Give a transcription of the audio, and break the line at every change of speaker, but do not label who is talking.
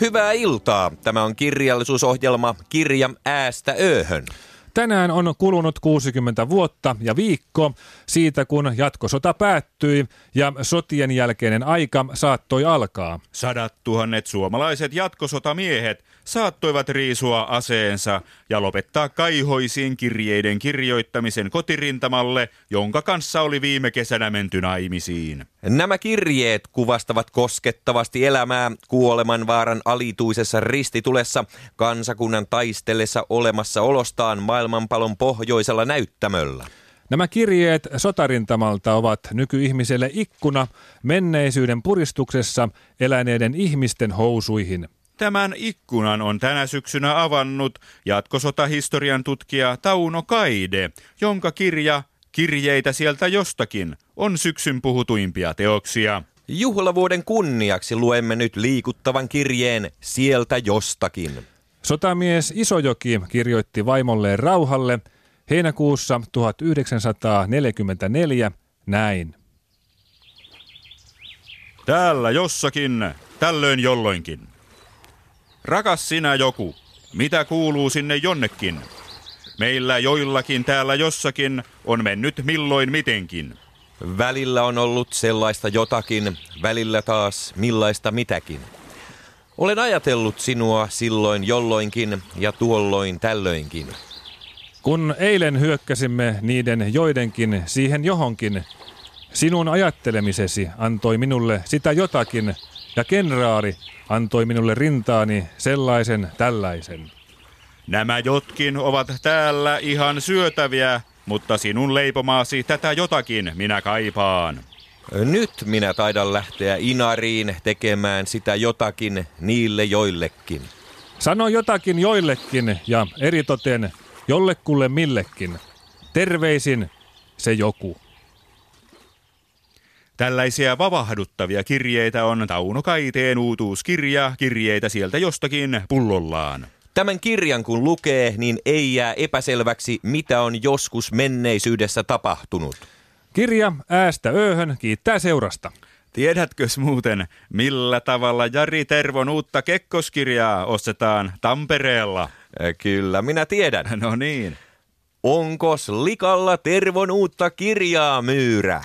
Hyvää iltaa. Tämä on kirjallisuusohjelma Kirja äästä ööhön.
Tänään on kulunut 60 vuotta ja viikko siitä, kun jatkosota päättyi ja sotien jälkeinen aika saattoi alkaa.
Sadat tuhannet suomalaiset jatkosotamiehet saattoivat riisua aseensa ja lopettaa kaihoisiin kirjeiden kirjoittamisen kotirintamalle, jonka kanssa oli viime kesänä menty naimisiin.
Nämä kirjeet kuvastavat koskettavasti elämää kuoleman vaaran alituisessa ristitulessa kansakunnan taistellessa olemassa olostaan maailmanpalon pohjoisella näyttämöllä.
Nämä kirjeet sotarintamalta ovat nykyihmiselle ikkuna menneisyyden puristuksessa eläneiden ihmisten housuihin.
Tämän ikkunan on tänä syksynä avannut jatkosotahistorian tutkija Tauno Kaide, jonka kirja Kirjeitä sieltä jostakin on syksyn puhutuimpia teoksia.
Juhlavuoden kunniaksi luemme nyt liikuttavan kirjeen Sieltä jostakin.
Sotamies Isojoki kirjoitti vaimolleen Rauhalle heinäkuussa 1944 näin.
Täällä jossakin, tällöin jolloinkin. Rakas sinä joku, mitä kuuluu sinne jonnekin? Meillä joillakin täällä jossakin on mennyt milloin mitenkin.
Välillä on ollut sellaista jotakin, välillä taas millaista mitäkin. Olen ajatellut sinua silloin jolloinkin ja tuolloin tällöinkin.
Kun eilen hyökkäsimme niiden joidenkin siihen johonkin, sinun ajattelemisesi antoi minulle sitä jotakin, ja kenraari antoi minulle rintaani sellaisen tällaisen.
Nämä jotkin ovat täällä ihan syötäviä, mutta sinun leipomaasi tätä jotakin minä kaipaan.
Nyt minä taidan lähteä Inariin tekemään sitä jotakin niille joillekin.
Sano jotakin joillekin ja eritoten jollekulle millekin. Terveisin se joku.
Tällaisia vavahduttavia kirjeitä on Tauno Kaiteen uutuuskirja, kirjeitä sieltä jostakin pullollaan.
Tämän kirjan kun lukee, niin ei jää epäselväksi, mitä on joskus menneisyydessä tapahtunut.
Kirja äästä ööhön kiittää seurasta.
Tiedätkös muuten, millä tavalla Jari Tervon uutta kekkoskirjaa ostetaan Tampereella?
Kyllä, minä tiedän.
No niin.
Onkos likalla Tervon uutta kirjaa myyrä?